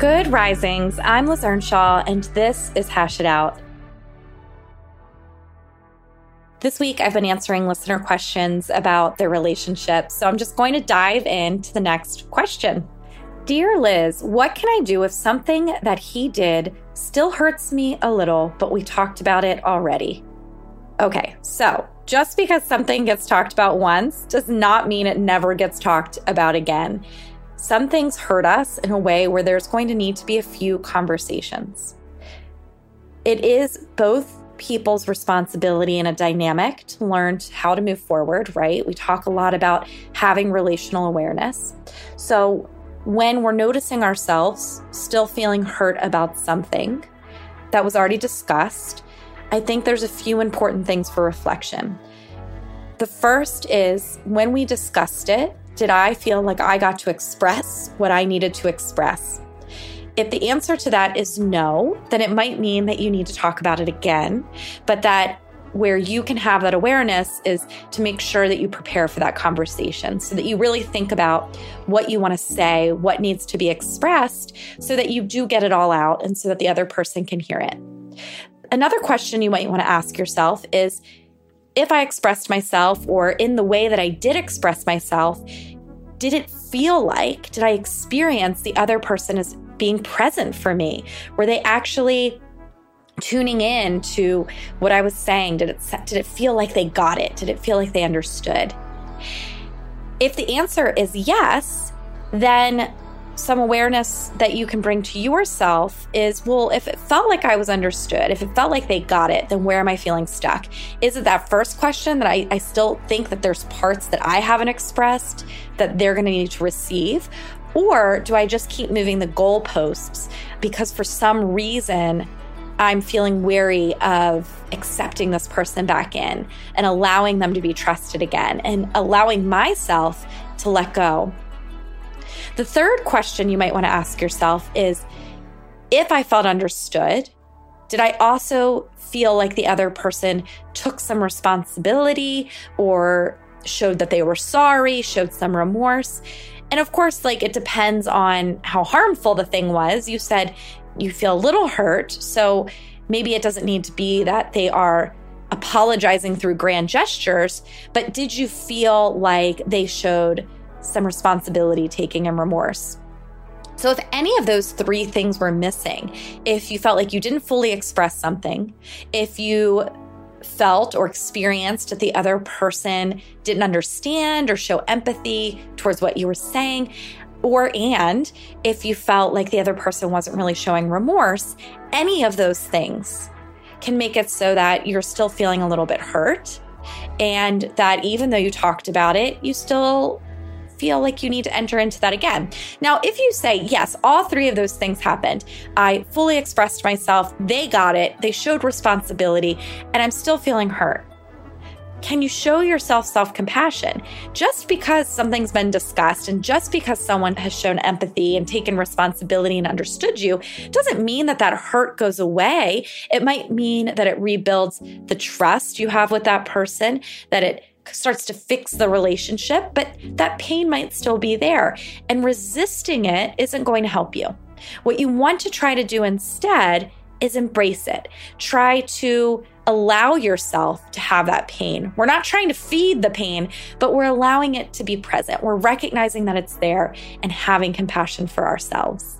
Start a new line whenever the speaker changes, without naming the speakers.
Good risings. I'm Liz Earnshaw, and this is Hash It Out. This week, I've been answering listener questions about their relationships, so I'm just going to dive into the next question. Dear Liz, what can I do if something that he did still hurts me a little, but we talked about it already? Okay, so just because something gets talked about once does not mean it never gets talked about again. Some things hurt us in a way where there's going to need to be a few conversations. It is both people's responsibility in a dynamic to learn how to move forward, right? We talk a lot about having relational awareness. So, when we're noticing ourselves still feeling hurt about something that was already discussed, I think there's a few important things for reflection. The first is when we discussed it, did I feel like I got to express what I needed to express? If the answer to that is no, then it might mean that you need to talk about it again, but that where you can have that awareness is to make sure that you prepare for that conversation so that you really think about what you want to say, what needs to be expressed, so that you do get it all out and so that the other person can hear it. Another question you might want to ask yourself is if I expressed myself or in the way that I did express myself, did it feel like, did I experience the other person as being present for me? Were they actually tuning in to what I was saying? Did it, did it feel like they got it? Did it feel like they understood? If the answer is yes, then some awareness that you can bring to yourself is well, if it felt like I was understood, if it felt like they got it, then where am I feeling stuck? Is it that first question that I, I still think that there's parts that I haven't expressed that they're going to need to receive? Or do I just keep moving the goalposts because for some reason I'm feeling wary of accepting this person back in and allowing them to be trusted again and allowing myself to let go the third question you might want to ask yourself is if I felt understood, did I also feel like the other person took some responsibility or showed that they were sorry, showed some remorse? And of course, like it depends on how harmful the thing was. You said you feel a little hurt. So maybe it doesn't need to be that they are apologizing through grand gestures, but did you feel like they showed some responsibility taking and remorse. So, if any of those three things were missing, if you felt like you didn't fully express something, if you felt or experienced that the other person didn't understand or show empathy towards what you were saying, or and if you felt like the other person wasn't really showing remorse, any of those things can make it so that you're still feeling a little bit hurt. And that even though you talked about it, you still feel like you need to enter into that again. Now, if you say, yes, all three of those things happened, I fully expressed myself, they got it, they showed responsibility, and I'm still feeling hurt. Can you show yourself self compassion? Just because something's been discussed and just because someone has shown empathy and taken responsibility and understood you doesn't mean that that hurt goes away. It might mean that it rebuilds the trust you have with that person, that it starts to fix the relationship, but that pain might still be there. And resisting it isn't going to help you. What you want to try to do instead is embrace it. Try to allow yourself to have that pain. We're not trying to feed the pain, but we're allowing it to be present. We're recognizing that it's there and having compassion for ourselves.